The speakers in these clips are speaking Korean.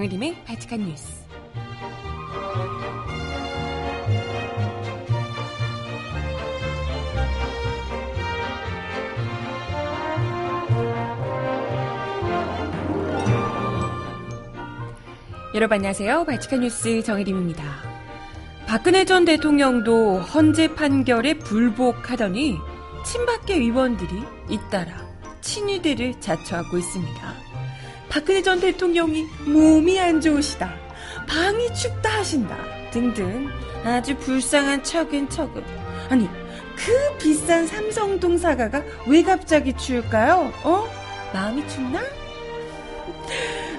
정혜림의 바칙한 뉴스. 여러분 안녕하세요. 바칙한 뉴스 정혜림입니다. 박근혜 전 대통령도 헌재 판결에 불복하더니 친박계 의원들이 잇따라 친위대를 자처하고 있습니다. 박근혜 전 대통령이 몸이 안 좋으시다, 방이 춥다 하신다 등등 아주 불쌍한 척은척은 아니 그 비싼 삼성동 사과가 왜 갑자기 추울까요? 어? 마음이 춥나?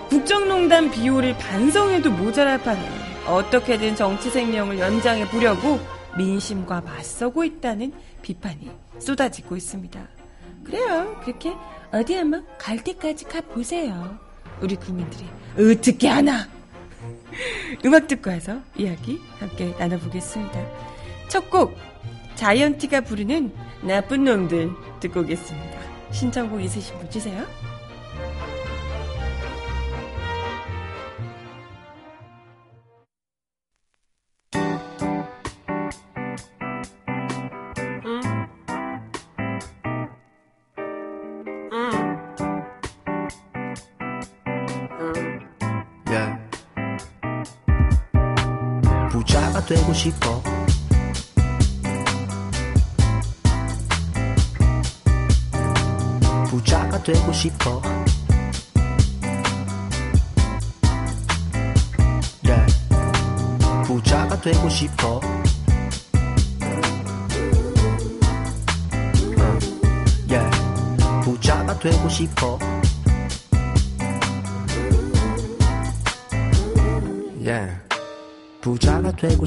국정농단 비호를 반성해도 모자랄 판에 어떻게든 정치 생명을 연장해 보려고 민심과 맞서고 있다는 비판이 쏟아지고 있습니다. 그래요. 그렇게 어디 한번 갈 때까지 가 보세요. 우리 국민들이 어떻게 하나? 음악 듣고 와서 이야기 함께 나눠보겠습니다. 첫 곡, 자이언티가 부르는 나쁜 놈들 듣고 오겠습니다. 신청곡 있으신 분 주세요.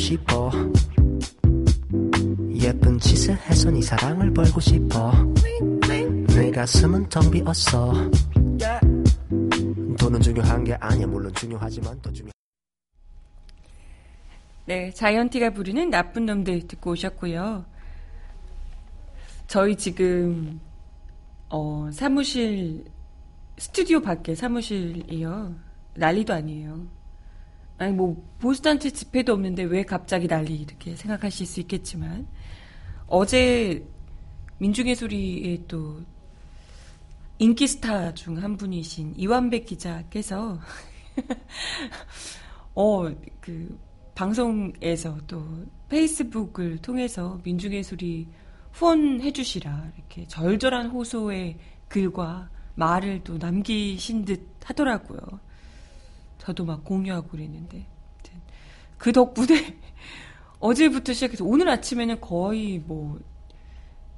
싶어 예쁜 짓을 해서 네 사랑을 벌고 싶어 내 가슴은 텅 비었어 돈은 중요한 게 아니야 물론 중요하지만 더 중요 네, 자이언티가 부르는 나쁜 놈들 듣고 오셨고요. 저희 지금 어, 사무실 스튜디오 밖에 사무실이요. 난리도 아니에요. 아니 뭐 보수단체 집회도 없는데 왜 갑자기 난리 이렇게 생각하실 수 있겠지만 어제 민중의 소리에 또 인기 스타 중 한 분이신 이완백 기자께서 어 그 방송에서 또 페이스북을 통해서 민중의 소리 후원해 주시라 이렇게 절절한 호소의 글과 말을 또 남기신 듯 하더라고요. 저도 막 공유하고 그랬는데 그 덕분에 어제부터 시작해서 오늘 아침에는 거의 뭐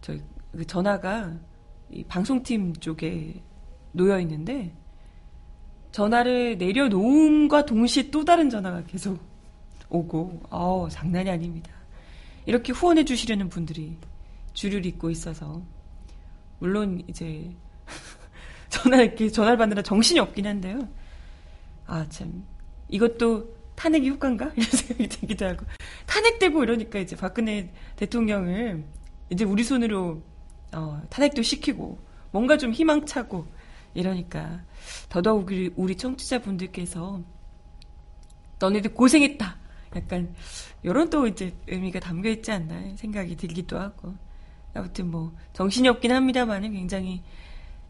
저희 그 전화가 이 방송팀 쪽에 놓여 있는데 전화를 내려놓음과 동시에 또 다른 전화가 계속 오고 아우 장난이 아닙니다. 이렇게 후원해 주시려는 분들이 줄을 잇고 있어서 물론 이제 전화 이렇게 전화를 받느라 정신이 없긴 한데요. 아, 참. 이것도 탄핵이 효과인가? 이런 생각이 들기도 하고. 탄핵되고 이러니까 이제 박근혜 대통령을 이제 우리 손으로 어, 탄핵도 시키고 뭔가 좀 희망차고 이러니까 더더욱 우리, 우리 청취자분들께서 너네들 고생했다. 약간 이런 또 이제 의미가 담겨 있지 않나 생각이 들기도 하고 아무튼 뭐 정신이 없긴 합니다만은 굉장히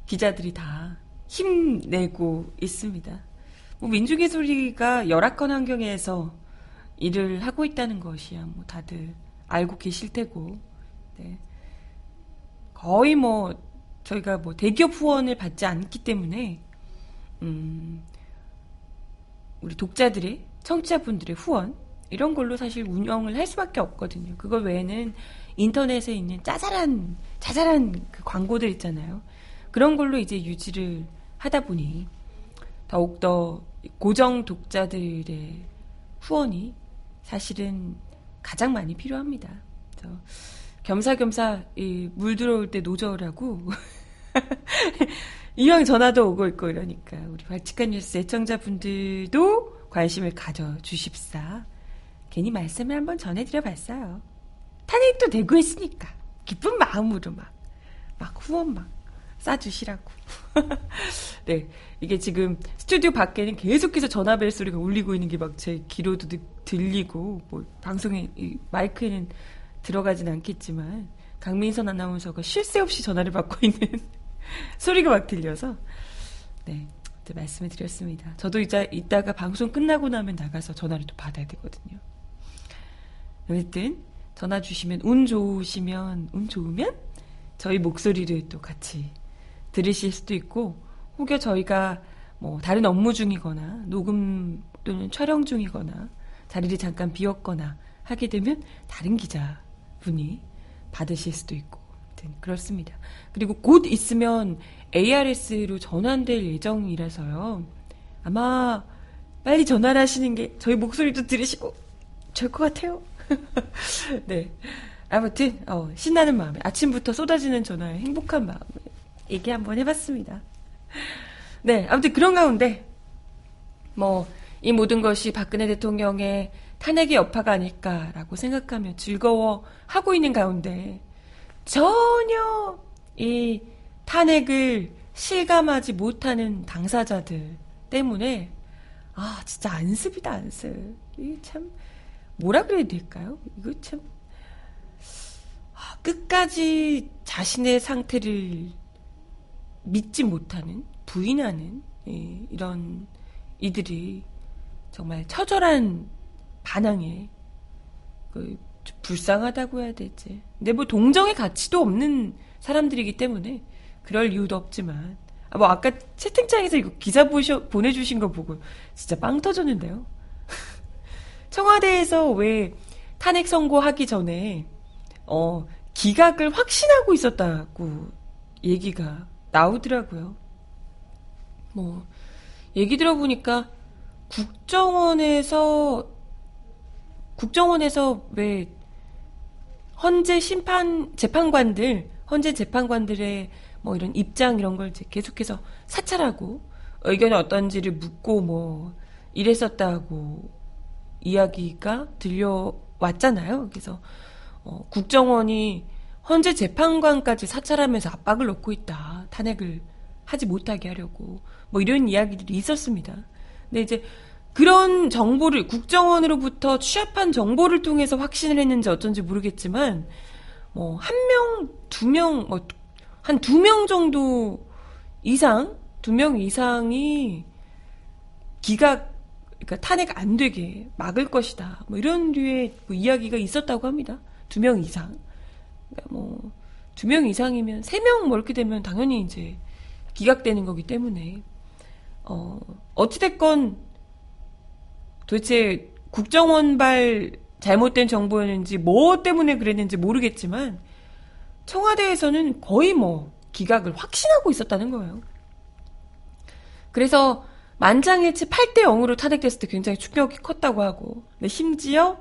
기자들이 다 힘내고 있습니다. 뭐 민주기 소리가 열악한 환경에서 일을 하고 있다는 것이야 뭐 다들 알고 계실 테고 네. 거의 뭐 저희가 뭐 대기업 후원을 받지 않기 때문에 음 우리 독자들의 청취자분들의 후원 이런 걸로 사실 운영을 할 수밖에 없거든요. 그거 외에는 인터넷에 있는 짜잘한 짜잘한 그 광고들 있잖아요. 그런 걸로 이제 유지를 하다 보니 더욱더 고정 독자들의 후원이 사실은 가장 많이 필요합니다. 겸사겸사 물 들어올 때 노저라고 이왕 전화도 오고 있고 이러니까 우리 발칙한 뉴스 애청자분들도 관심을 가져주십사 괜히 말씀을 한번 전해드려 봤어요. 탄핵도 되고 있으니까 기쁜 마음으로 막, 막 후원 막 싸주시라고. 네. 이게 지금 스튜디오 밖에는 계속해서 전화벨 소리가 울리고 있는 게 막 제 귀로도 들리고, 뭐, 방송에, 이 마이크에는 들어가진 않겠지만, 강민선 아나운서가 쉴 새 없이 전화를 받고 있는 소리가 막 들려서, 네. 말씀을 드렸습니다. 저도 이제 이따가 방송 끝나고 나면 나가서 전화를 또 받아야 되거든요. 어쨌든, 전화 주시면, 운 좋으시면, 운 좋으면, 저희 목소리를 또 같이 들으실 수도 있고, 혹여 저희가 뭐 다른 업무 중이거나 녹음 또는 촬영 중이거나 자리를 잠깐 비웠거나 하게 되면 다른 기자분이 받으실 수도 있고 그렇습니다. 그리고 곧 있으면 ARS로 전환될 예정이라서요. 아마 빨리 전화를 하시는 게 저희 목소리도 들으시고 좋을 것 같아요. 네. 아무튼 어, 신나는 마음에 아침부터 쏟아지는 전화에 행복한 마음에 얘기 한번 해봤습니다. 네, 아무튼 그런 가운데 뭐 이 모든 것이 박근혜 대통령의 탄핵의 여파가 아닐까라고 생각하며 즐거워하고 있는 가운데 전혀 이 탄핵을 실감하지 못하는 당사자들 때문에 아 진짜 안습이다 안습 이게 참 뭐라 그래야 될까요? 이거 참 아, 끝까지 자신의 상태를 믿지 못하는 부인하는 예, 이런 이들이 정말 처절한 반항에 그 불쌍하다고 해야 되지. 근데 뭐 동정의 가치도 없는 사람들이기 때문에 그럴 이유도 없지만 아, 뭐 아까 채팅창에서 이거 기사 보셔, 보내주신 거 보고 진짜 빵 터졌는데요. 청와대에서 왜 탄핵 선고하기 전에 어 기각을 확신하고 있었다고 얘기가 나오더라고요. 뭐, 얘기 들어보니까 국정원에서, 국정원에서 왜, 헌재 심판, 재판관들, 헌재 재판관들의 뭐 이런 입장 이런 걸 계속해서 사찰하고, 의견이 어떤지를 묻고 뭐, 이랬었다고 이야기가 들려왔잖아요. 그래서, 어, 국정원이 헌재 재판관까지 사찰하면서 압박을 넣고 있다. 탄핵을 하지 못하게 하려고. 뭐 이런 이야기들이 있었습니다. 근데 이제 그런 정보를 국정원으로부터 취합한 정보를 통해서 확신을 했는지 어쩐지 모르겠지만 뭐 한 명, 두 명, 뭐 한 두 명 정도 이상, 두 명 이상이 기각 그러니까 탄핵 안 되게 막을 것이다. 뭐 이런 류의 뭐 이야기가 있었다고 합니다. 두 명 이상. 그러니까 뭐, 두 명 이상이면, 세 명 뭐 이렇게 되면 당연히 이제 기각되는 거기 때문에, 어, 어찌됐건, 도대체 국정원발 잘못된 정보였는지, 뭐 때문에 그랬는지 모르겠지만, 청와대에서는 거의 뭐, 기각을 확신하고 있었다는 거예요. 그래서, 만장일치 8대 0으로 탄핵됐을 때 굉장히 충격이 컸다고 하고, 심지어,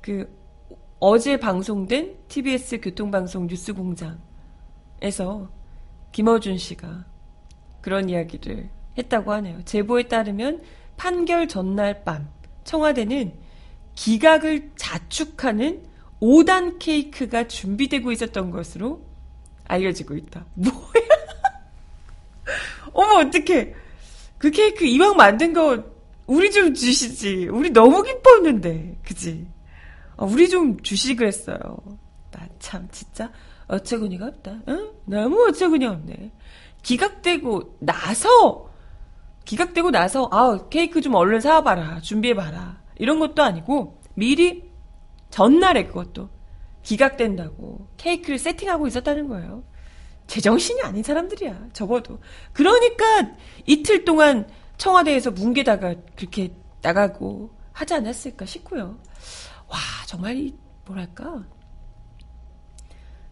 그, 어제 방송된 TBS 교통방송 뉴스공장에서 김어준 씨가 그런 이야기를 했다고 하네요. 제보에 따르면 판결 전날 밤 청와대는 기각을 자축하는 5단 케이크가 준비되고 있었던 것으로 알려지고 있다. 뭐야? 어머, 어떡해. 그 케이크 이왕 만든 거 우리 좀 주시지. 우리 너무 기뻤는데. 그지? 어, 우리 좀 주시 그랬어요. 나 참 진짜 어처구니가 없다. 응? 너무 어처구니가 없네. 기각되고 나서 기각되고 나서 아 케이크 좀 얼른 사와봐라 준비해봐라 이런 것도 아니고 미리 전날에 그것도 기각된다고 케이크를 세팅하고 있었다는 거예요. 제정신이 아닌 사람들이야 적어도 그러니까 이틀 동안 청와대에서 뭉개다가 그렇게 나가고 하지 않았을까 싶고요. 와, 정말 이, 뭐랄까.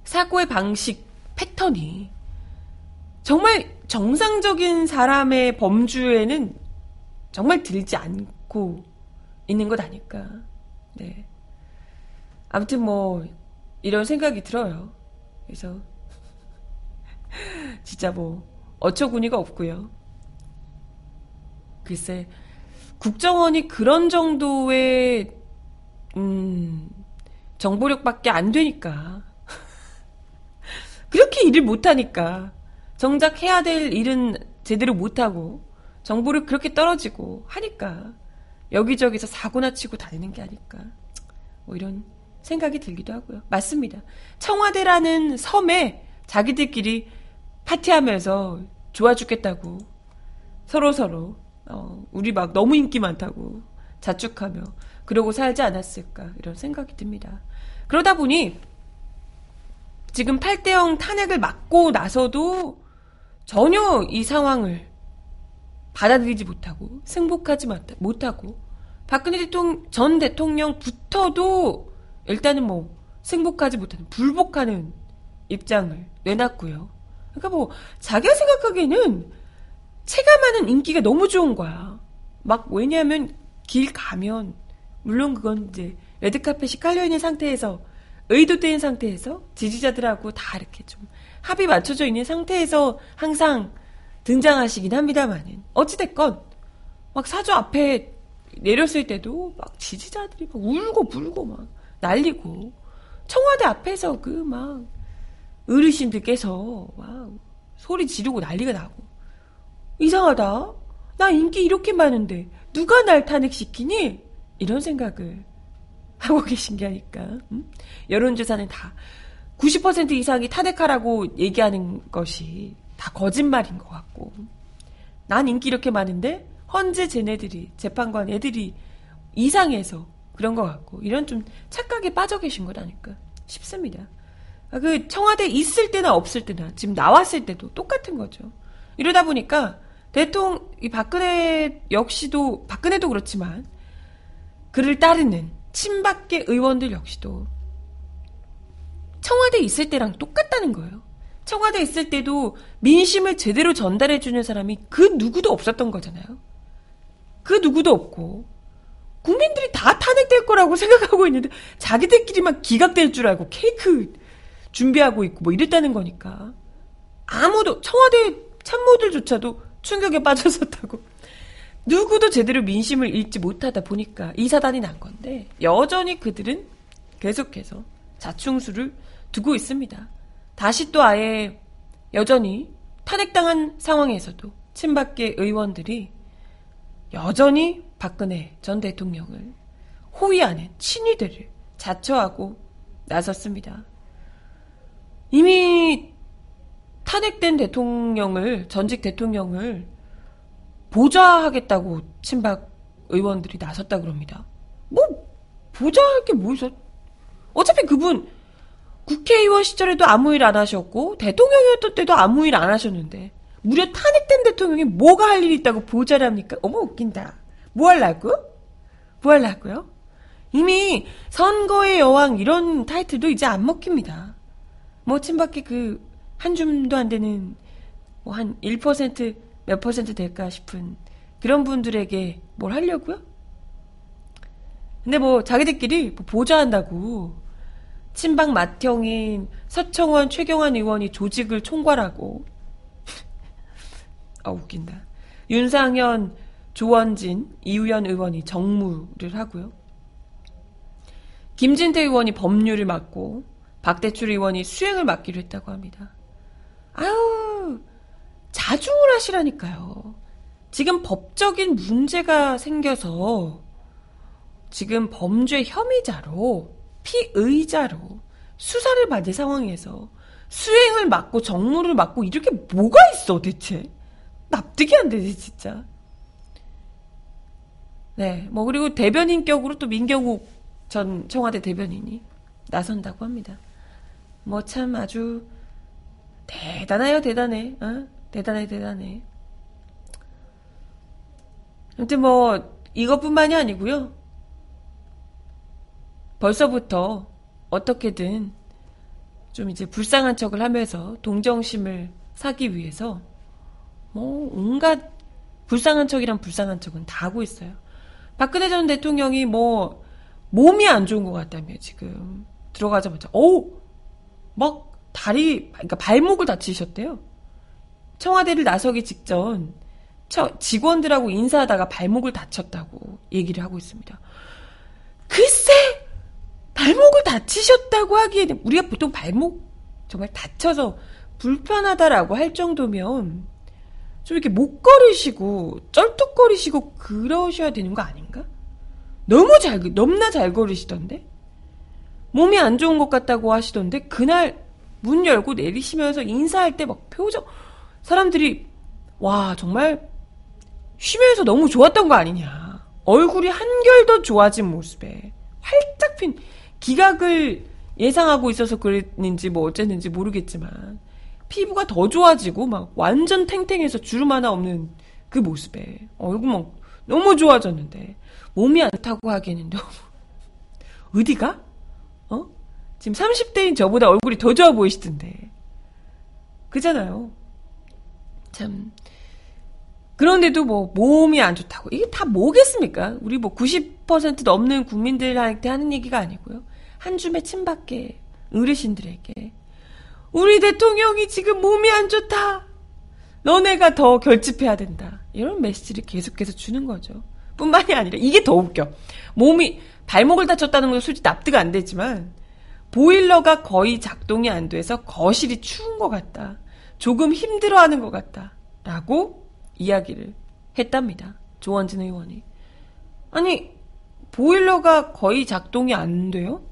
사고의 방식, 패턴이 정말 정상적인 사람의 범주에는 정말 들지 않고 있는 것 아닐까. 네. 아무튼 뭐, 이런 생각이 들어요. 그래서, 진짜 뭐, 어처구니가 없고요. 글쎄, 국정원이 그런 정도의 음, 정보력밖에 안 되니까. 그렇게 일을 못하니까. 정작 해야 될 일은 제대로 못하고 정보를 그렇게 떨어지고 하니까 여기저기서 사고나 치고 다니는 게 아닐까. 뭐 이런 생각이 들기도 하고요. 맞습니다. 청와대라는 섬에 자기들끼리 파티하면서 좋아 죽겠다고 서로 서로 어, 우리 막 너무 인기 많다고 자축하며 그러고 살지 않았을까 이런 생각이 듭니다. 그러다 보니 지금 8대0 탄핵을 맞고 나서도 전혀 이 상황을 받아들이지 못하고 승복하지 못하고 박근혜 대통령 전 대통령부터도 일단은 뭐 승복하지 못하는 불복하는 입장을 내놨고요. 그러니까 뭐 자기가 생각하기에는 체감하는 인기가 너무 좋은 거야. 막 왜냐하면 길 가면 물론 그건 이제 레드카펫이 깔려 있는 상태에서 의도된 상태에서 지지자들하고 다 이렇게 좀 합이 맞춰져 있는 상태에서 항상 등장하시긴 합니다만은 어찌됐건 막 사주 앞에 내렸을 때도 막 지지자들이 막 울고 불고 막 난리고 청와대 앞에서 그 막 어르신들께서 막 소리 지르고 난리가 나고. 이상하다. 나 인기 이렇게 많은데 누가 날 탄핵시키니 이런 생각을 하고 계신 게 아닐까 음? 여론조사는 다 90% 이상이 탄핵하라고 얘기하는 것이 다 거짓말인 것 같고 난 인기 이렇게 많은데 헌재 쟤네들이 재판관 애들이 이상해서 그런 것 같고 이런 좀 착각에 빠져 계신 것 아닐까 싶습니다. 아, 그 청와대 있을 때나 없을 때나 지금 나왔을 때도 똑같은 거죠. 이러다 보니까 대통령 이 박근혜 역시도 박근혜도 그렇지만 그를 따르는 친박계 의원들 역시도 청와대 있을 때랑 똑같다는 거예요. 청와대 있을 때도 민심을 제대로 전달해 주는 사람이 그 누구도 없었던 거잖아요. 그 누구도 없고 국민들이 다 탄핵될 거라고 생각하고 있는데 자기들끼리만 기각될 줄 알고 케이크 준비하고 있고 뭐 이랬다는 거니까 아무도 청와대 참모들조차도 충격에 빠졌었다고 누구도 제대로 민심을 읽지 못하다 보니까 이 사단이 난 건데 여전히 그들은 계속해서 자충수를 두고 있습니다. 다시 또 아예 여전히 탄핵당한 상황에서도 친박계 의원들이 여전히 박근혜 전 대통령을 호위하는 친위들을 자처하고 나섰습니다. 이미 탄핵된 대통령을 전직 대통령을 보좌하겠다고 친박 의원들이 나섰다 그럽니다. 뭐 보좌할 게 뭐 있어? 어차피 그분 국회의원 시절에도 아무 일 안 하셨고 대통령이었던 때도 아무 일 안 하셨는데 무려 탄핵된 대통령이 뭐가 할 일이 있다고 보좌를 합니까? 어머 웃긴다. 뭐 할라고? 뭐 할라고요? 이미 선거의 여왕 이런 타이틀도 이제 안 먹힙니다. 뭐 친박계 그한 줌도 안 되는 뭐 한 1% 몇 퍼센트 될까 싶은 그런 분들에게 뭘 하려고요? 근데 뭐 자기들끼리 뭐 보좌한다고 친박 맏형인 서청원 최경환 의원이 조직을 총괄하고 아 웃긴다. 윤상현 조원진 이우연 의원이 정무를 하고요. 김진태 의원이 법률을 맡고 박대출 의원이 수행을 맡기로 했다고 합니다. 아유 자중을 하시라니까요. 지금 법적인 문제가 생겨서 지금 범죄 혐의자로 피의자로 수사를 받을 상황에서 수행을 맡고 정무를 맡고 이렇게 뭐가 있어 대체 납득이 안 되지 진짜 네 뭐 그리고 대변인격으로 또 민경욱 전 청와대 대변인이 나선다고 합니다 뭐 참 아주 대단해요 대단해 어? 대단해 대단해 아무튼 뭐 이것뿐만이 아니고요 벌써부터 어떻게든 좀 이제 불쌍한 척을 하면서 동정심을 사기 위해서 뭐 온갖 불쌍한 척이란 불쌍한 척은 다 하고 있어요. 박근혜 전 대통령이 뭐 몸이 안 좋은 것 같다며 지금 들어가자마자 어우 막 다리 그러니까 발목을 다치셨대요. 청와대를 나서기 직전 직원들하고 인사하다가 발목을 다쳤다고 얘기를 하고 있습니다. 글쎄 발목을 다치셨다고 하기에는 우리가 보통 발목 정말 다쳐서 불편하다라고 할 정도면 좀 이렇게 못 걸으시고 쩔뚝거리시고 그러셔야 되는 거 아닌가? 너무 잘 넘나 잘 걸으시던데 몸이 안 좋은 것 같다고 하시던데 그날 문 열고 내리시면서 인사할 때 막 표정 사람들이 와 정말 쉬면서 너무 좋았던 거 아니냐 얼굴이 한결 더 좋아진 모습에 활짝 핀 기각을 예상하고 있어서 그랬는지 뭐 어쨌는지 모르겠지만 피부가 더 좋아지고 막 완전 탱탱해서 주름 하나 없는 그 모습에 얼굴 막 너무 좋아졌는데 몸이 안 타고 하기에는 너무 어디가? 어? 지금 30대인 저보다 얼굴이 더 좋아 보이시던데 그잖아요 참 그런데도 뭐 몸이 안 좋다고 이게 다 뭐겠습니까? 우리 뭐 90% 넘는 국민들한테 하는 얘기가 아니고요 한 줌의 침밖에 어르신들에게 우리 대통령이 지금 몸이 안 좋다. 너네가 더 결집해야 된다. 이런 메시지를 계속해서 주는 거죠. 뿐만이 아니라 이게 더 웃겨. 몸이 발목을 다쳤다는 건 솔직히 납득 안 되지만 보일러가 거의 작동이 안 돼서 거실이 추운 것 같다. 조금 힘들어하는 것 같다. 라고 이야기를 했답니다. 조원진 의원이. 아니 보일러가 거의 작동이 안 돼요?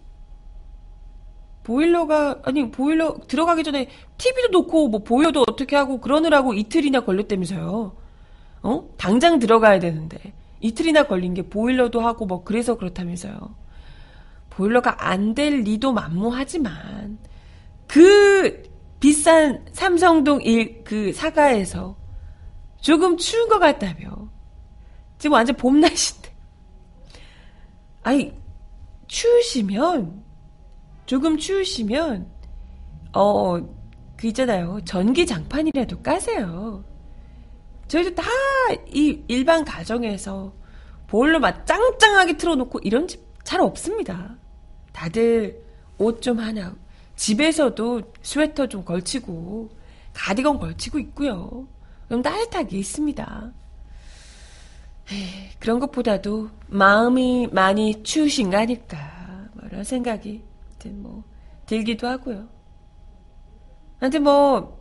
보일러가 아니 보일러 들어가기 전에 TV도 놓고 뭐 보일러도 어떻게 하고 그러느라고 이틀이나 걸렸다면서요. 어? 당장 들어가야 되는데 이틀이나 걸린 게 보일러도 하고 뭐 그래서 그렇다면서요. 보일러가 안 될 리도 만무하지만 그 비싼 삼성동 일 그 사가에서 조금 추운 것 같다며. 지금 완전 봄 날씨인데. 아니 추우시면 조금 추우시면 어, 그 있잖아요. 전기 장판이라도 까세요. 저희도 다 이 일반 가정에서 보일러 막 짱짱하게 틀어놓고 이런 집 잘 없습니다. 다들 옷 좀 하나, 집에서도 스웨터 좀 걸치고, 가디건 걸치고 있고요. 그럼 따뜻하게 있습니다. 에이, 그런 것보다도 마음이 많이 추우신 거 아닐까, 뭐 이런 생각이 뭐 들기도 하고요. 아무튼 뭐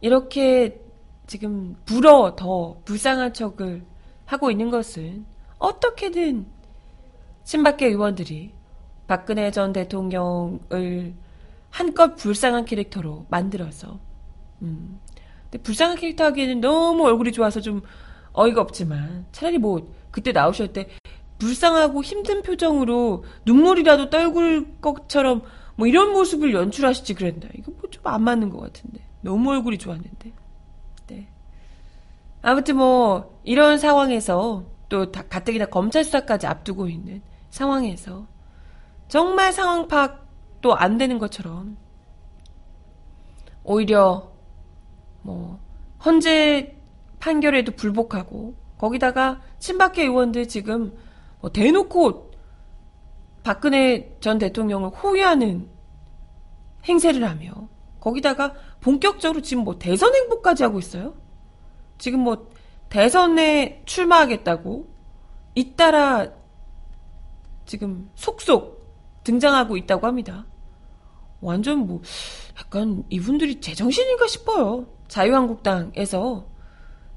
이렇게 지금 불어 더 불쌍한 척을 하고 있는 것은 어떻게든 친박계 의원들이 박근혜 전 대통령을 한껏 불쌍한 캐릭터로 만들어서 음. 근데 불쌍한 캐릭터 하기에는 너무 얼굴이 좋아서 좀 어이가 없지만 차라리 뭐 그때 나오실 때 불쌍하고 힘든 표정으로 눈물이라도 떨굴 것처럼 뭐 이런 모습을 연출하시지 그랬나. 이거 뭐 좀 안 맞는 것 같은데. 너무 얼굴이 좋았는데. 네. 아무튼 뭐 이런 상황에서 또 가뜩이나 검찰 수사까지 앞두고 있는 상황에서 정말 상황 파악도 안 되는 것처럼 오히려 뭐 헌재 판결에도 불복하고 거기다가 친박계 의원들 지금 뭐 대놓고 박근혜 전 대통령을 호위하는 행세를 하며 거기다가 본격적으로 지금 뭐 대선 행보까지 하고 있어요. 지금 뭐 대선에 출마하겠다고 잇따라 지금 속속 등장하고 있다고 합니다. 완전 뭐 약간 이분들이 제정신인가 싶어요. 자유한국당에서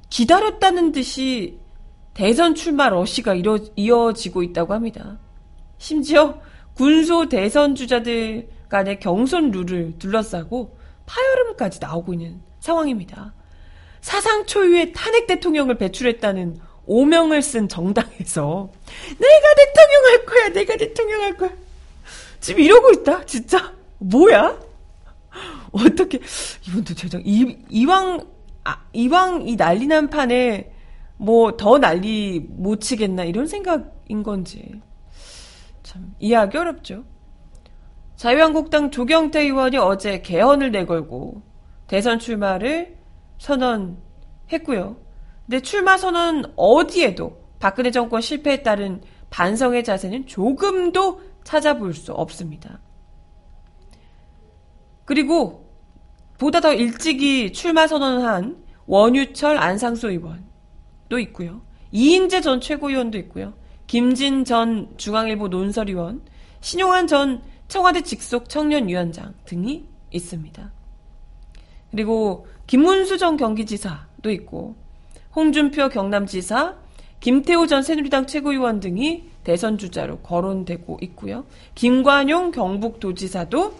기다렸다는 듯이 대선 출마 러시가 이어, 이어지고 있다고 합니다. 심지어 군소 대선 주자들 간의 경선 룰을 둘러싸고 파열음까지 나오고 있는 상황입니다. 사상 초유의 탄핵 대통령을 배출했다는 오명을 쓴 정당에서 내가 대통령 할 거야, 내가 대통령 할 거야. 지금 이러고 있다, 진짜. 뭐야? 어떻게, 이분도 제정, 이, 이왕, 아, 이왕 이 난리난 판에 뭐 더 난리 못 치겠나 이런 생각인 건지 참 이해하기 어렵죠. 자유한국당 조경태 의원이 어제 개헌을 내걸고 대선 출마를 선언했고요. 근데 출마 선언 어디에도 박근혜 정권 실패에 따른 반성의 자세는 조금도 찾아볼 수 없습니다. 그리고 보다 더 일찍이 출마 선언한 원유철 안상수 의원 도 있고요. 이인재 전 최고위원도 있고요. 김진 전 중앙일보 논설위원, 신용환 전 청와대 직속 청년위원장 등이 있습니다. 그리고 김문수 전 경기지사도 있고 홍준표 경남지사, 김태호 전 새누리당 최고위원 등이 대선 주자로 거론되고 있고요. 김관용 경북도지사도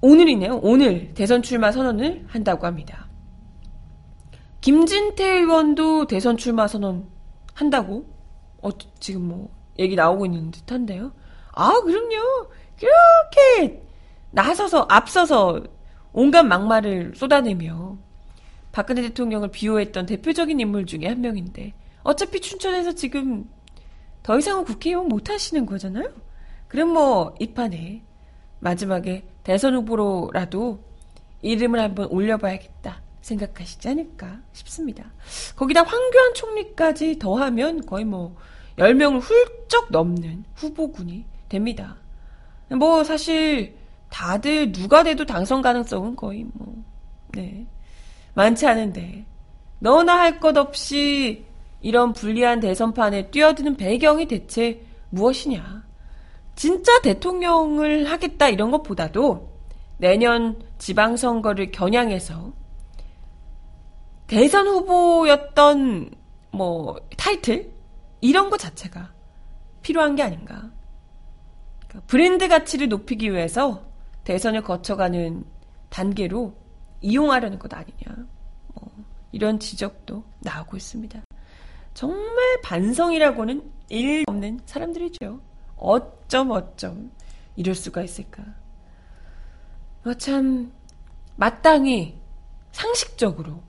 오늘이네요. 오늘 대선 출마 선언을 한다고 합니다. 김진태 의원도 대선 출마 선언 한다고 어, 지금 뭐 얘기 나오고 있는 듯한데요. 아, 그럼요. 그렇게 나서서 앞서서 온갖 막말을 쏟아내며 박근혜 대통령을 비호했던 대표적인 인물 중에 한 명인데 어차피 춘천에서 지금 더 이상은 국회의원 못 하시는 거잖아요. 그럼 뭐 이 판에 마지막에 대선 후보로라도 이름을 한번 올려봐야겠다 생각하시지 않을까 싶습니다. 거기다 황교안 총리까지 더하면 거의 뭐 10명을 훌쩍 넘는 후보군이 됩니다. 뭐 사실 다들 누가 돼도 당선 가능성은 거의 뭐, 네. 많지 않은데, 너나 할 것 없이 이런 불리한 대선판에 뛰어드는 배경이 대체 무엇이냐. 진짜 대통령을 하겠다 이런 것보다도 내년 지방선거를 겨냥해서 대선 후보였던 뭐 타이틀 이런 것 자체가 필요한 게 아닌가. 그러니까 브랜드 가치를 높이기 위해서 대선을 거쳐가는 단계로 이용하려는 것 아니냐. 뭐 이런 지적도 나오고 있습니다. 정말 반성이라고는 일 없는 사람들이죠. 어쩜 어쩜 이럴 수가 있을까. 어, 참, 마땅히 상식적으로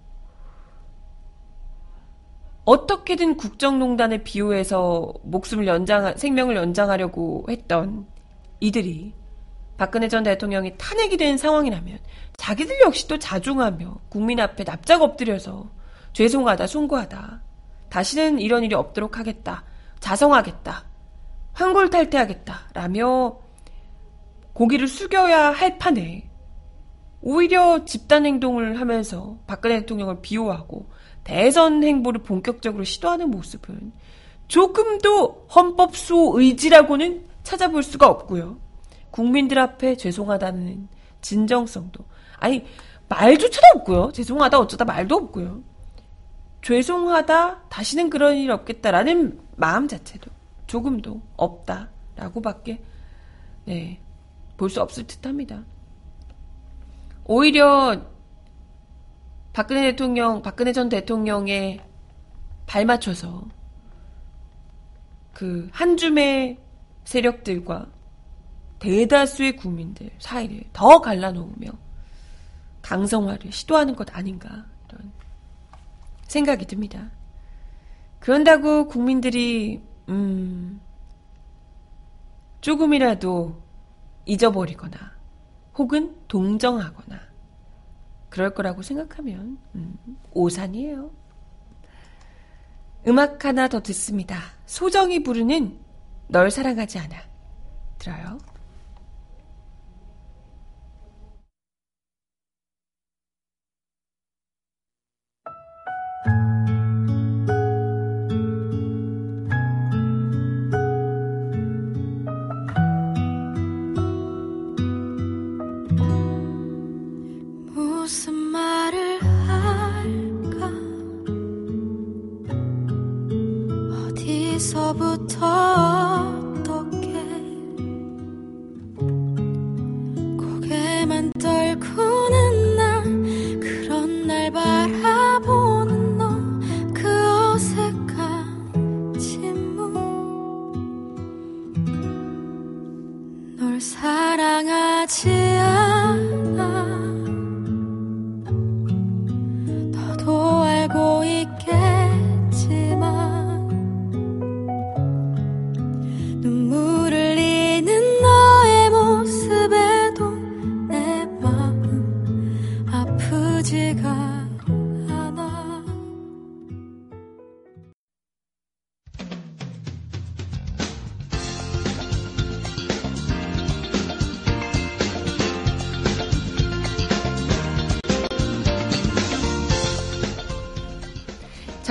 어떻게든 국정농단을 비호해서 목숨을 연장, 생명을 연장하려고 했던 이들이 박근혜 전 대통령이 탄핵이 된 상황이라면 자기들 역시 또 자중하며 국민 앞에 납작 엎드려서 죄송하다, 송구하다. 다시는 이런 일이 없도록 하겠다. 자성하겠다. 황골탈퇴하겠다. 라며 고기를 숙여야 할 판에 오히려 집단 행동을 하면서 박근혜 대통령을 비호하고 대선 행보를 본격적으로 시도하는 모습은 조금도 헌법수 의지라고는 찾아볼 수가 없고요. 국민들 앞에 죄송하다는 진정성도 아니 말조차도 없고요. 죄송하다 어쩌다 말도 없고요. 죄송하다 다시는 그런 일 없겠다라는 마음 자체도 조금도 없다라고밖에 네, 볼 수 없을 듯합니다. 오히려 박근혜 대통령, 박근혜 전 대통령의 발맞춰서 그 한 줌의 세력들과 대다수의 국민들 사이를 더 갈라놓으며 강성화를 시도하는 것 아닌가 생각이 듭니다. 그런다고 국민들이 음 조금이라도 잊어버리거나 혹은 동정하거나 그럴 거라고 생각하면 음, 오산이에요. 음악 하나 더 듣습니다. 소정이 부르는 널 사랑하지 않아. 들어요.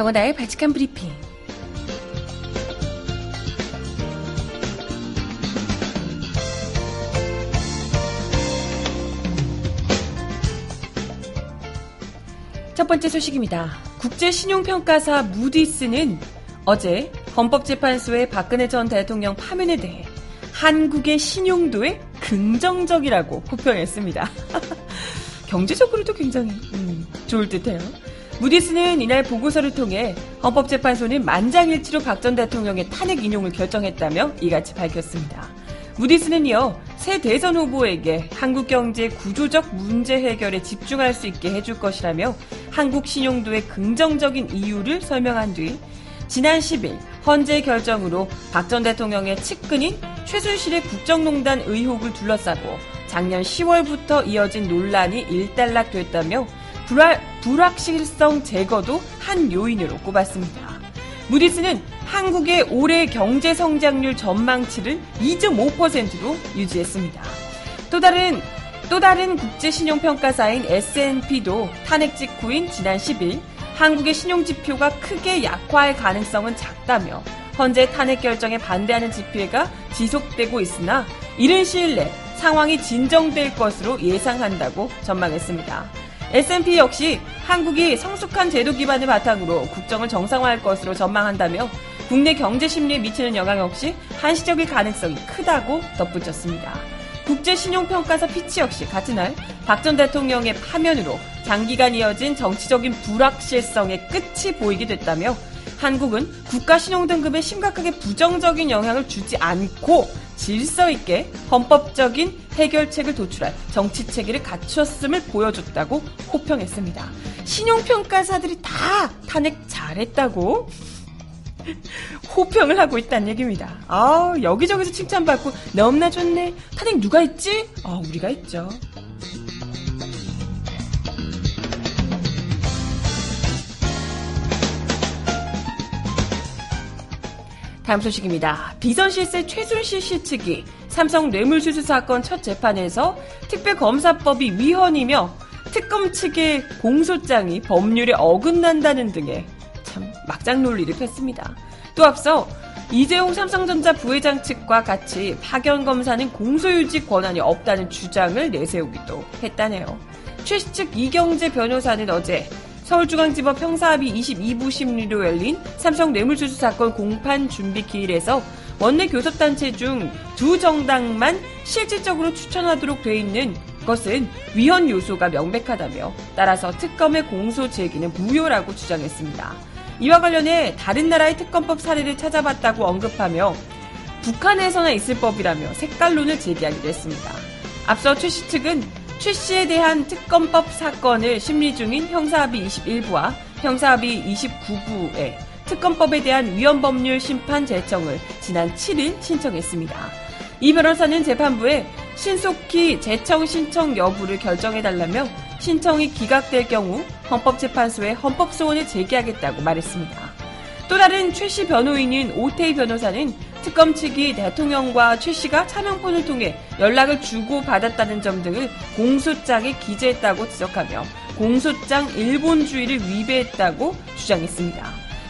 정원아의 발칙한 브리핑. 첫 번째 소식입니다. 국제신용평가사 무디스는 어제 헌법재판소의 박근혜 전 대통령 파면에 대해 한국의 신용도에 긍정적이라고 호평했습니다. 경제적으로도 굉장히 음, 좋을 듯해요. 무디스는 이날 보고서를 통해 헌법재판소는 만장일치로 박 전 대통령의 탄핵 인용을 결정했다며 이같이 밝혔습니다. 무디스는 이어 새 대선 후보에게 한국 경제 구조적 문제 해결에 집중할 수 있게 해줄 것이라며 한국 신용도의 긍정적인 이유를 설명한 뒤 지난 10일 헌재 결정으로 박 전 대통령의 측근인 최순실의 국정농단 의혹을 둘러싸고 작년 10월부터 이어진 논란이 일단락됐다며 불화, 불확실성 제거도 한 요인으로 꼽았습니다. 무디스는 한국의 올해 경제 성장률 전망치를 2.5%로 유지했습니다. 또 다른 또 다른 국제 신용평가사인 S&P도 탄핵 직후인 지난 10일 한국의 신용지표가 크게 약화할 가능성은 작다며 현재 탄핵 결정에 반대하는 집회가 지속되고 있으나 이른 시일 내 상황이 진정될 것으로 예상한다고 전망했습니다. S&P 역시 한국이 성숙한 제도 기반을 바탕으로 국정을 정상화할 것으로 전망한다며 국내 경제 심리에 미치는 영향 역시 한시적일 가능성이 크다고 덧붙였습니다. 국제신용평가사 피치 역시 같은 날 박 전 대통령의 파면으로 장기간 이어진 정치적인 불확실성의 끝이 보이게 됐다며 한국은 국가 신용 등급에 심각하게 부정적인 영향을 주지 않고 질서 있게 헌법적인 해결책을 도출할 정치 체계를 갖추었음을 보여줬다고 호평했습니다. 신용평가사들이 다 탄핵 잘했다고 호평을 하고 있다는 얘기입니다. 아, 여기저기서 칭찬받고 너무나 좋네. 탄핵 누가 했지? 아, 우리가 했죠. 다음 소식입니다. 비선 실세 최순실 씨 측이 삼성 뇌물수수 사건 첫 재판에서 특별검사법이 위헌이며 특검 측의 공소장이 법률에 어긋난다는 등의 참 막장 논리를 폈습니다. 또 앞서 이재용 삼성전자 부회장 측과 같이 파견 검사는 공소유지 권한이 없다는 주장을 내세우기도 했다네요. 최씨 측 이경재 변호사는 어제 서울중앙지법 형사합의 22부 심리로 열린 삼성 뇌물수수 사건 공판 준비 기일에서 원내 교섭단체 중 두 정당만 실질적으로 추천하도록 돼 있는 것은 위헌 요소가 명백하다며 따라서 특검의 공소 제기는 무효라고 주장했습니다. 이와 관련해 다른 나라의 특검법 사례를 찾아봤다고 언급하며 북한에서나 있을 법이라며 색깔론을 제기하기도 했습니다. 앞서 최 씨 측은 최 씨에 대한 특검법 사건을 심리 중인 형사합의 21부와 형사합의 29부에 특검법에 대한 위헌법률 심판 제청을 지난 7일 신청했습니다. 이 변호사는 재판부에 신속히 제청 신청 여부를 결정해달라며 신청이 기각될 경우 헌법재판소에 헌법소원을 제기하겠다고 말했습니다. 또 다른 최 씨 변호인인 오태희 변호사는 특검 측이 대통령과 최 씨가 차명폰을 통해 연락을 주고 받았다는 점 등을 공소장에 기재했다고 지적하며 공소장 일본주의를 위배했다고 주장했습니다.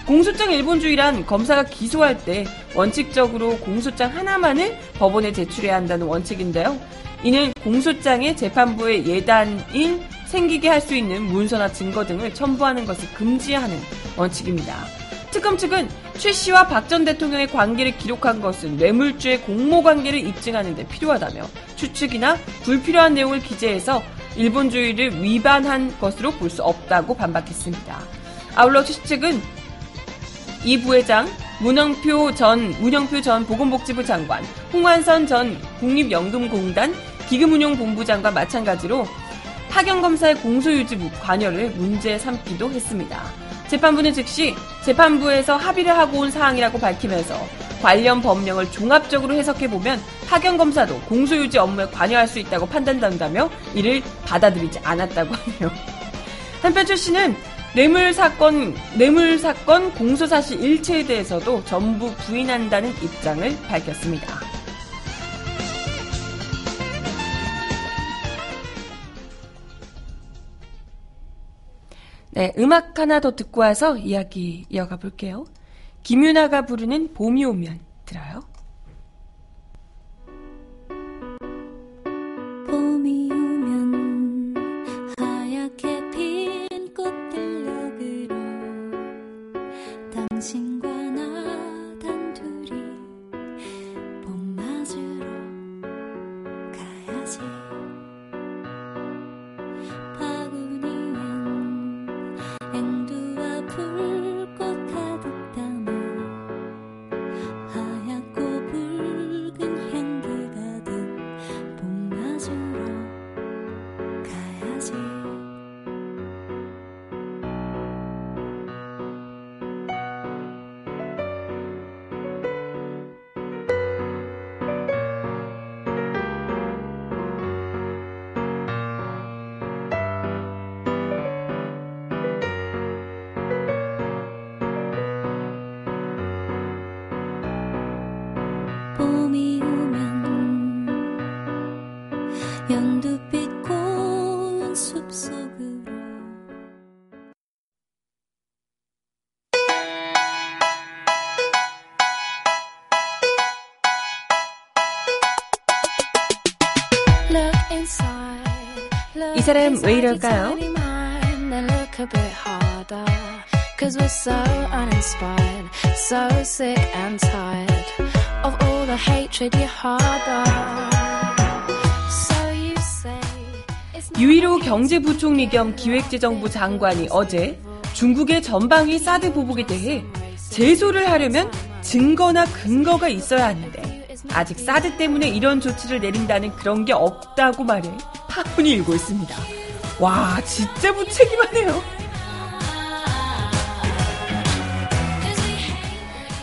공소장 일본주의란 검사가 기소할 때 원칙적으로 공소장 하나만을 법원에 제출해야 한다는 원칙인데요. 이는 공소장에 재판부의 예단인 생기게 할 수 있는 문서나 증거 등을 첨부하는 것을 금지하는 원칙입니다. 특검 측은 최 씨와 박 전 대통령의 관계를 기록한 것은 뇌물죄의 공모 관계를 입증하는 데 필요하다며 추측이나 불필요한 내용을 기재해서 일본주의를 위반한 것으로 볼 수 없다고 반박했습니다. 아울러 최 씨 측은 이 부회장, 문영표 전 문영표 전 보건복지부 장관, 홍완선 전 국립연금공단 기금운용본부장과 마찬가지로 파견검사의 공소유지 관여를 문제 삼기도 했습니다. 재판부는 즉시 재판부에서 합의를 하고 온 사항이라고 밝히면서 관련 법령을 종합적으로 해석해보면 파견검사도 공소유지 업무에 관여할 수 있다고 판단된다며 이를 받아들이지 않았다고 하네요. 한편 최 씨는 뇌물 사건, 뇌물 사건 공소 사실 일체에 대해서도 전부 부인한다는 입장을 밝혔습니다. 네, 음악 하나 더 듣고 와서 이야기 이어가 볼게요. 김윤아가 부르는 봄이 오면 들어요. 봄이 사람 왜 이럴까요? Cause we're so uninspired, so sick and tired of all the hatred you harbor. So you say it's not 유일호 경제부총리 겸 기획재정부 장관이 어제 중국의 전방위 사드 보복에 대해 제소를 하려면 증거나 근거가 있어야 하는데 아직 사드 때문에 이런 조치를 내린다는 그런 게 없다고 말해 파문이 일고 있습니다. 와 진짜 무책임하네요.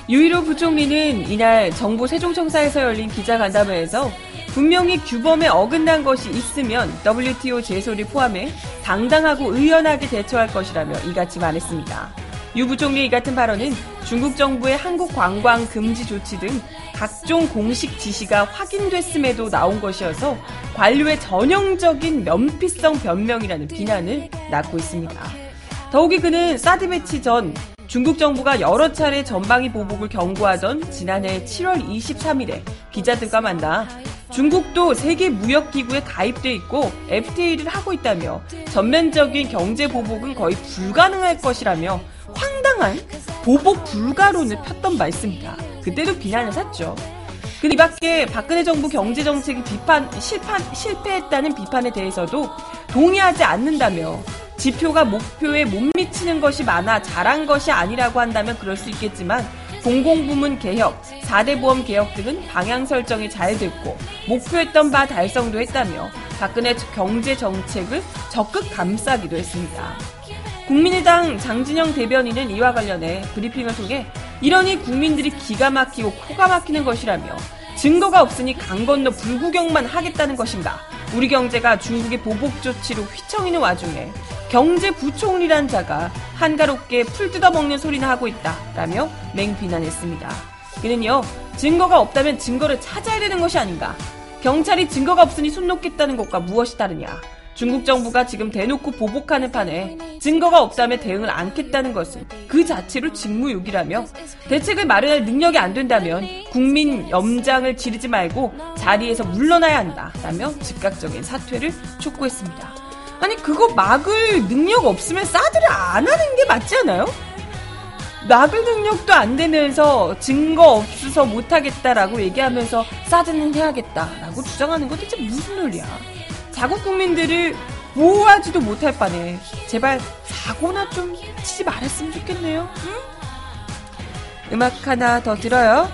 유일호 부총리는 이날 정부 세종청사에서 열린 기자간담회에서 분명히 규범에 어긋난 것이 있으면 WTO 제소를 포함해 당당하고 의연하게 대처할 것이라며 이같이 말했습니다. 유 부총리의 이 같은 발언은 중국 정부의 한국 관광 금지 조치 등 각종 공식 지시가 확인됐음에도 나온 것이어서 관료의 전형적인 면피성 변명이라는 비난을 낳고 있습니다. 더욱이 그는 사드 배치 전 중국 정부가 여러 차례 전방위 보복을 경고하던 지난해 7월 23일에 기자들과 만나 중국도 세계 무역기구에 가입돼 있고 FTA를 하고 있다며 전면적인 경제 보복은 거의 불가능할 것이라며 황당한 보복 불가론을 폈던 바 있습니다. 그때도 비난을 샀죠. 그 밖에 박근혜 정부 경제 정책이 비판 실판 실패했다는 비판에 대해서도 동의하지 않는다며 지표가 목표에 못 미치는 것이 많아 잘한 것이 아니라고 한다면 그럴 수 있겠지만 공공부문 개혁, 4대 보험 개혁 등은 방향 설정이 잘 됐고 목표했던 바 달성도 했다며 박근혜 경제 정책을 적극 감싸기도 했습니다. 국민의당 장진영 대변인은 이와 관련해 브리핑을 통해 이러니 국민들이 기가 막히고 코가 막히는 것이라며 증거가 없으니 강 건너 불구경만 하겠다는 것인가? 우리 경제가 중국의 보복 조치로 휘청이는 와중에 경제부총리란 자가 한가롭게 풀 뜯어먹는 소리나 하고 있다라며 맹비난했습니다. 그는요 증거가 없다면 증거를 찾아야 되는 것이 아닌가? 경찰이 증거가 없으니 손 놓겠다는 것과 무엇이 다르냐? 중국 정부가 지금 대놓고 보복하는 판에 증거가 없다면 대응을 않겠다는 것은 그 자체로 직무유기라며 대책을 마련할 능력이 안 된다면 국민 염장을 지르지 말고 자리에서 물러나야 한다라며 즉각적인 사퇴를 촉구했습니다. 아니 그거 막을 능력 없으면 사드를 안 하는 게 맞지 않아요? 막을 능력도 안 되면서 증거 없어서 못하겠다라고 얘기하면서 사드는 해야겠다라고 주장하는 거 대체 무슨 논리야? 자국 국민들을 보호하지도 못할 바네. 제발 사고나 좀 치지 말았으면 좋겠네요. 응? 음악 하나 더 들어요.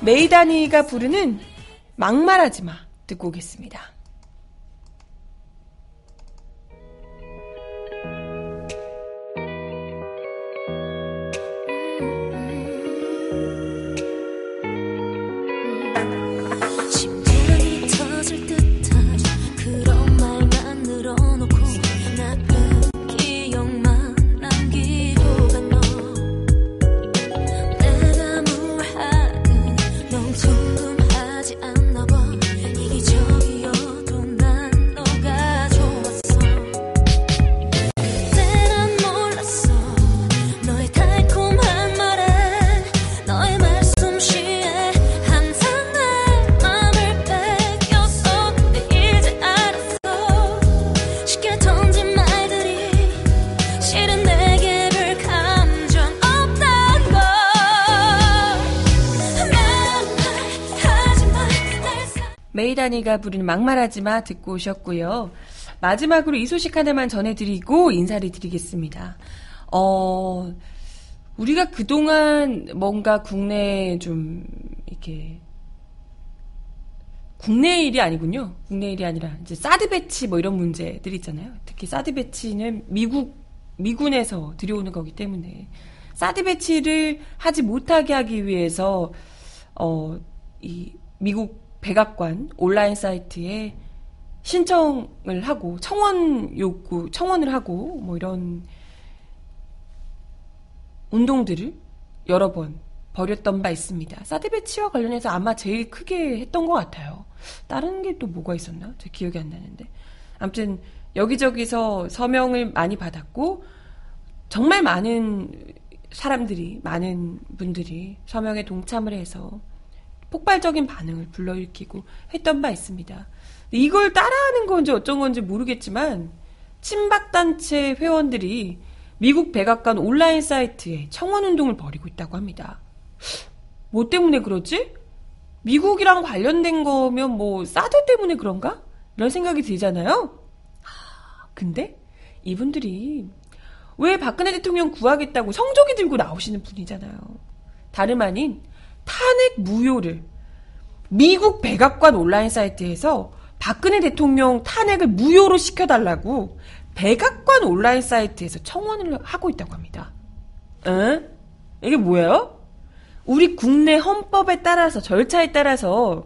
메이다니가 부르는 막말하지 마 듣고 오겠습니다. 사- 메이다니가 부르는 막말하지 마 듣고 오셨고요. 마지막으로 이 소식 하나만 전해드리고 인사를 드리겠습니다. 어, 우리가 그동안 뭔가 국내에 좀 이렇게 국내 일이 아니군요. 국내 일이 아니라 이제 사드 배치 뭐 이런 문제들 있잖아요. 특히 사드 배치는 미국 미군에서 들여오는 거기 때문에 사드 배치를 하지 못하게 하기 위해서 어 이 미국 백악관 온라인 사이트에 신청을 하고 청원 요구 청원을 하고 뭐 이런 운동들을 여러 번 벌였던 바 있습니다. 사드 배치와 관련해서 아마 제일 크게 했던 것 같아요. 다른 게 또 뭐가 있었나? 제 기억이 안 나는데. 아무튼 여기저기서 서명을 많이 받았고 정말 많은 사람들이 많은 분들이 서명에 동참을 해서 폭발적인 반응을 불러일으키고 했던 바 있습니다. 이걸 따라하는 건지 어쩐 건지 모르겠지만 친박단체 회원들이 미국 백악관 온라인 사이트에 청원 운동을 벌이고 있다고 합니다. 뭐 때문에 그러지? 미국이랑 관련된 거면 뭐 사드 때문에 그런가? 이런 생각이 들잖아요. 근데 이분들이 왜 박근혜 대통령 구하겠다고 성조기 들고 나오시는 분이잖아요. 다름 아닌 탄핵 무효를 미국 백악관 온라인 사이트에서 박근혜 대통령 탄핵을 무효로 시켜달라고 백악관 온라인 사이트에서 청원을 하고 있다고 합니다. 에? 이게 뭐예요? 우리 국내 헌법에 따라서 절차에 따라서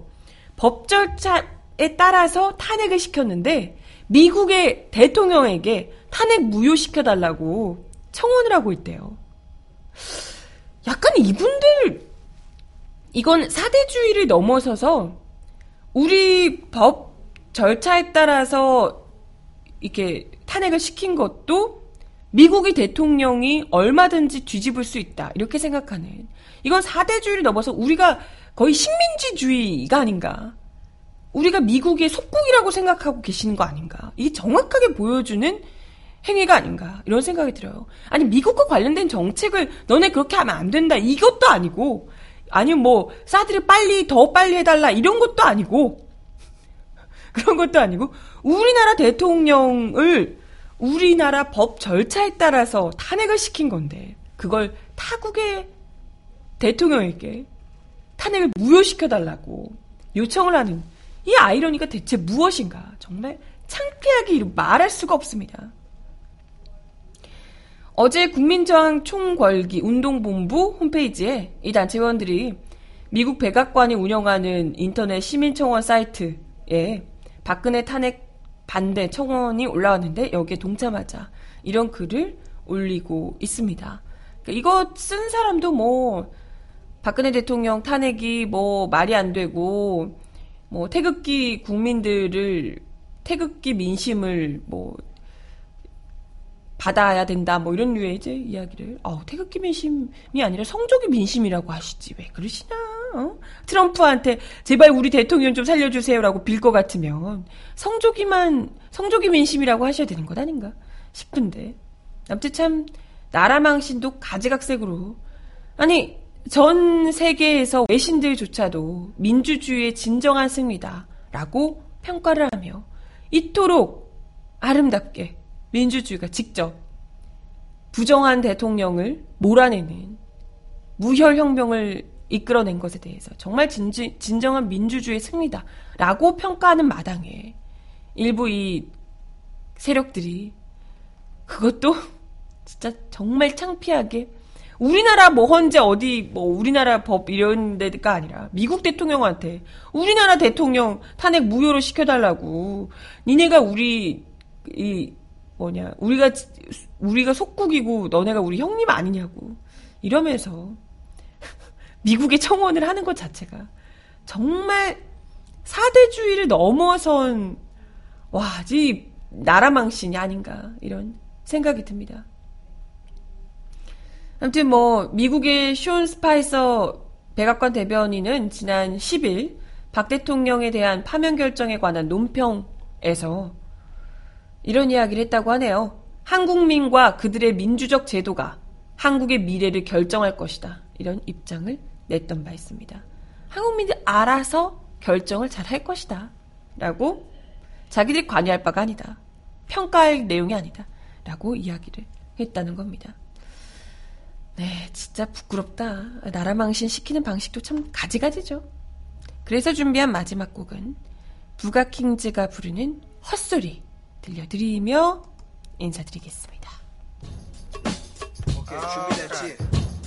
법 절차에 따라서 탄핵을 시켰는데 미국의 대통령에게 탄핵 무효시켜달라고 청원을 하고 있대요. 약간 이분들 이건 사대주의를 넘어서서 우리 법 절차에 따라서 이렇게 탄핵을 시킨 것도 미국의 대통령이 얼마든지 뒤집을 수 있다. 이렇게 생각하는. 이건 사대주의를 넘어서 우리가 거의 식민지주의가 아닌가. 우리가 미국의 속국이라고 생각하고 계시는 거 아닌가. 이게 정확하게 보여주는 행위가 아닌가. 이런 생각이 들어요. 아니, 미국과 관련된 정책을 너네 그렇게 하면 안 된다. 이것도 아니고, 아니면 뭐, 사드를 빨리, 더 빨리 해달라. 이런 것도 아니고, 그런 것도 아니고, 우리나라 대통령을 우리나라 법 절차에 따라서 탄핵을 시킨 건데, 그걸 타국의 대통령에게 탄핵을 무효시켜달라고 요청을 하는 이 아이러니가 대체 무엇인가? 정말 창피하게 말할 수가 없습니다. 어제 국민저항 총궐기 운동본부 홈페이지에 이 단체원들이 미국 백악관이 운영하는 인터넷 시민청원 사이트에 박근혜 탄핵 반대 청원이 올라왔는데 여기에 동참하자 이런 글을 올리고 있습니다. 그러니까 이거 쓴 사람도 뭐 박근혜 대통령 탄핵이 뭐 말이 안 되고 뭐 태극기 국민들을 태극기 민심을 뭐 받아야 된다 뭐 이런 류의 이제 이야기를. 어 태극기 민심이 아니라 성조기 민심이라고 하시지. 왜 그러시나 어? 트럼프한테 제발 우리 대통령 좀 살려주세요라고 빌 것 같으면 성조기만 성조기 민심이라고 하셔야 되는 것 아닌가 싶은데. 아무튼 참 나라 망신도 가지각색으로. 아니 전 세계에서 외신들조차도 민주주의의 진정한 승리다라고 평가를 하며 이토록 아름답게 민주주의가 직접 부정한 대통령을 몰아내는 무혈혁명을 이끌어낸 것에 대해서 정말 진지, 진정한 민주주의 승리다라고 평가하는 마당에 일부 이 세력들이 그것도 진짜 정말 창피하게 우리나라 뭐 헌재 어디 뭐 우리나라 법 이런 데가 아니라 미국 대통령한테 우리나라 대통령 탄핵 무효로 시켜달라고 니네가 우리 이 뭐냐 우리가 우리가 속국이고 너네가 우리 형님 아니냐고 이러면서 미국에 청원을 하는 것 자체가 정말 사대주의를 넘어선 와지 나라 망신이 아닌가 이런 생각이 듭니다. 아무튼 뭐 미국의 쇼온 스파이서 백악관 대변인은 지난 10일 박 대통령에 대한 파면 결정에 관한 논평에서 이런 이야기를 했다고 하네요. 한국민과 그들의 민주적 제도가 한국의 미래를 결정할 것이다. 이런 입장을 냈던 바 있습니다. 한국민들 알아서 결정을 잘 할 것이다. 라고 자기들이 관여할 바가 아니다. 평가할 내용이 아니다. 라고 이야기를 했다는 겁니다. 네, 진짜 부끄럽다. 나라 망신 시키는 방식도 참 가지가지죠. 그래서 준비한 마지막 곡은 부가킹즈가 부르는 헛소리 들려드리며 인사드리겠습니다. 오케이, 준비됐지?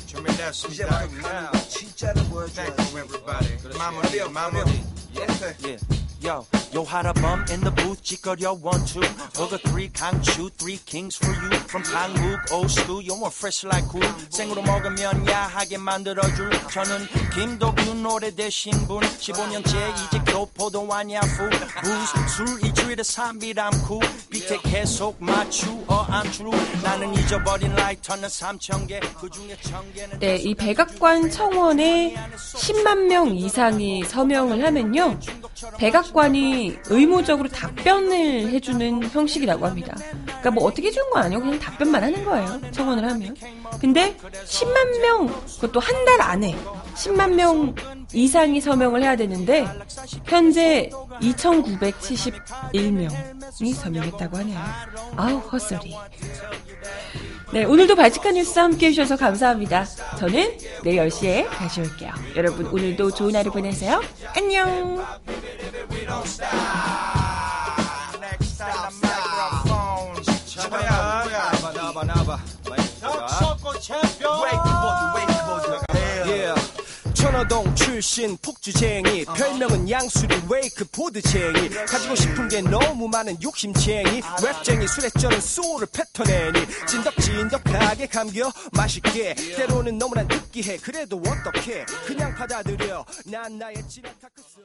준비됐습니다. 이제부터 진짜를 보여줘야지. Thank you, everybody. 마무리, 마무리. 오케이. Yeah, yo. Yo, how a bum in the booth, 찌꺼려 one two. Booger three, 강추, three kings for you. From 한국, old school, you want fresh like cool. 생으로 먹으면 야하게 만들어줄. 저는 김덕윤 노래 대신 분. 15년째 이제 교포도 와냐후. 부스, 술 일주일에 3일 암쿠. 비트 계속 맞추어 안주로. 나는 잊어버린 라이터는 3천 개. 그 중에 천 개는 네, 이 백악관 청원에 10만 명 이상이 서명을 하면요. 백악 관이 의무적으로 답변을 해주는 형식이라고 합니다. 그러니까 뭐 어떻게 해주는 건 아니고 그냥 답변만 하는 거예요. 청원을 하면. 근데 10만 명, 그것도 한 달 안에 10만 명 이상이 서명을 해야 되는데 현재 2,971명이 서명했다고 하네요. 아우 헛소리. 네, 오늘도 발칙한 뉴스 함께 해주셔서 감사합니다. 저는 내일 10시에 다시 올게요. 여러분, 오늘도 좋은 하루 보내세요. 안녕! the 천호동 출신 폭주쟁이. 별명은 양수리 웨이크보드쟁이. 가지고 싶은 게 너무 많은 욕심쟁이. 랩쟁이 술에 쩌는 소울을 뱉어내니. 찐덕찐덕하게 감겨. 맛있게. 때로는 너무나 느끼해. 그래도 어떡해. 그냥 받아들여. 난 나의 찐한 타크스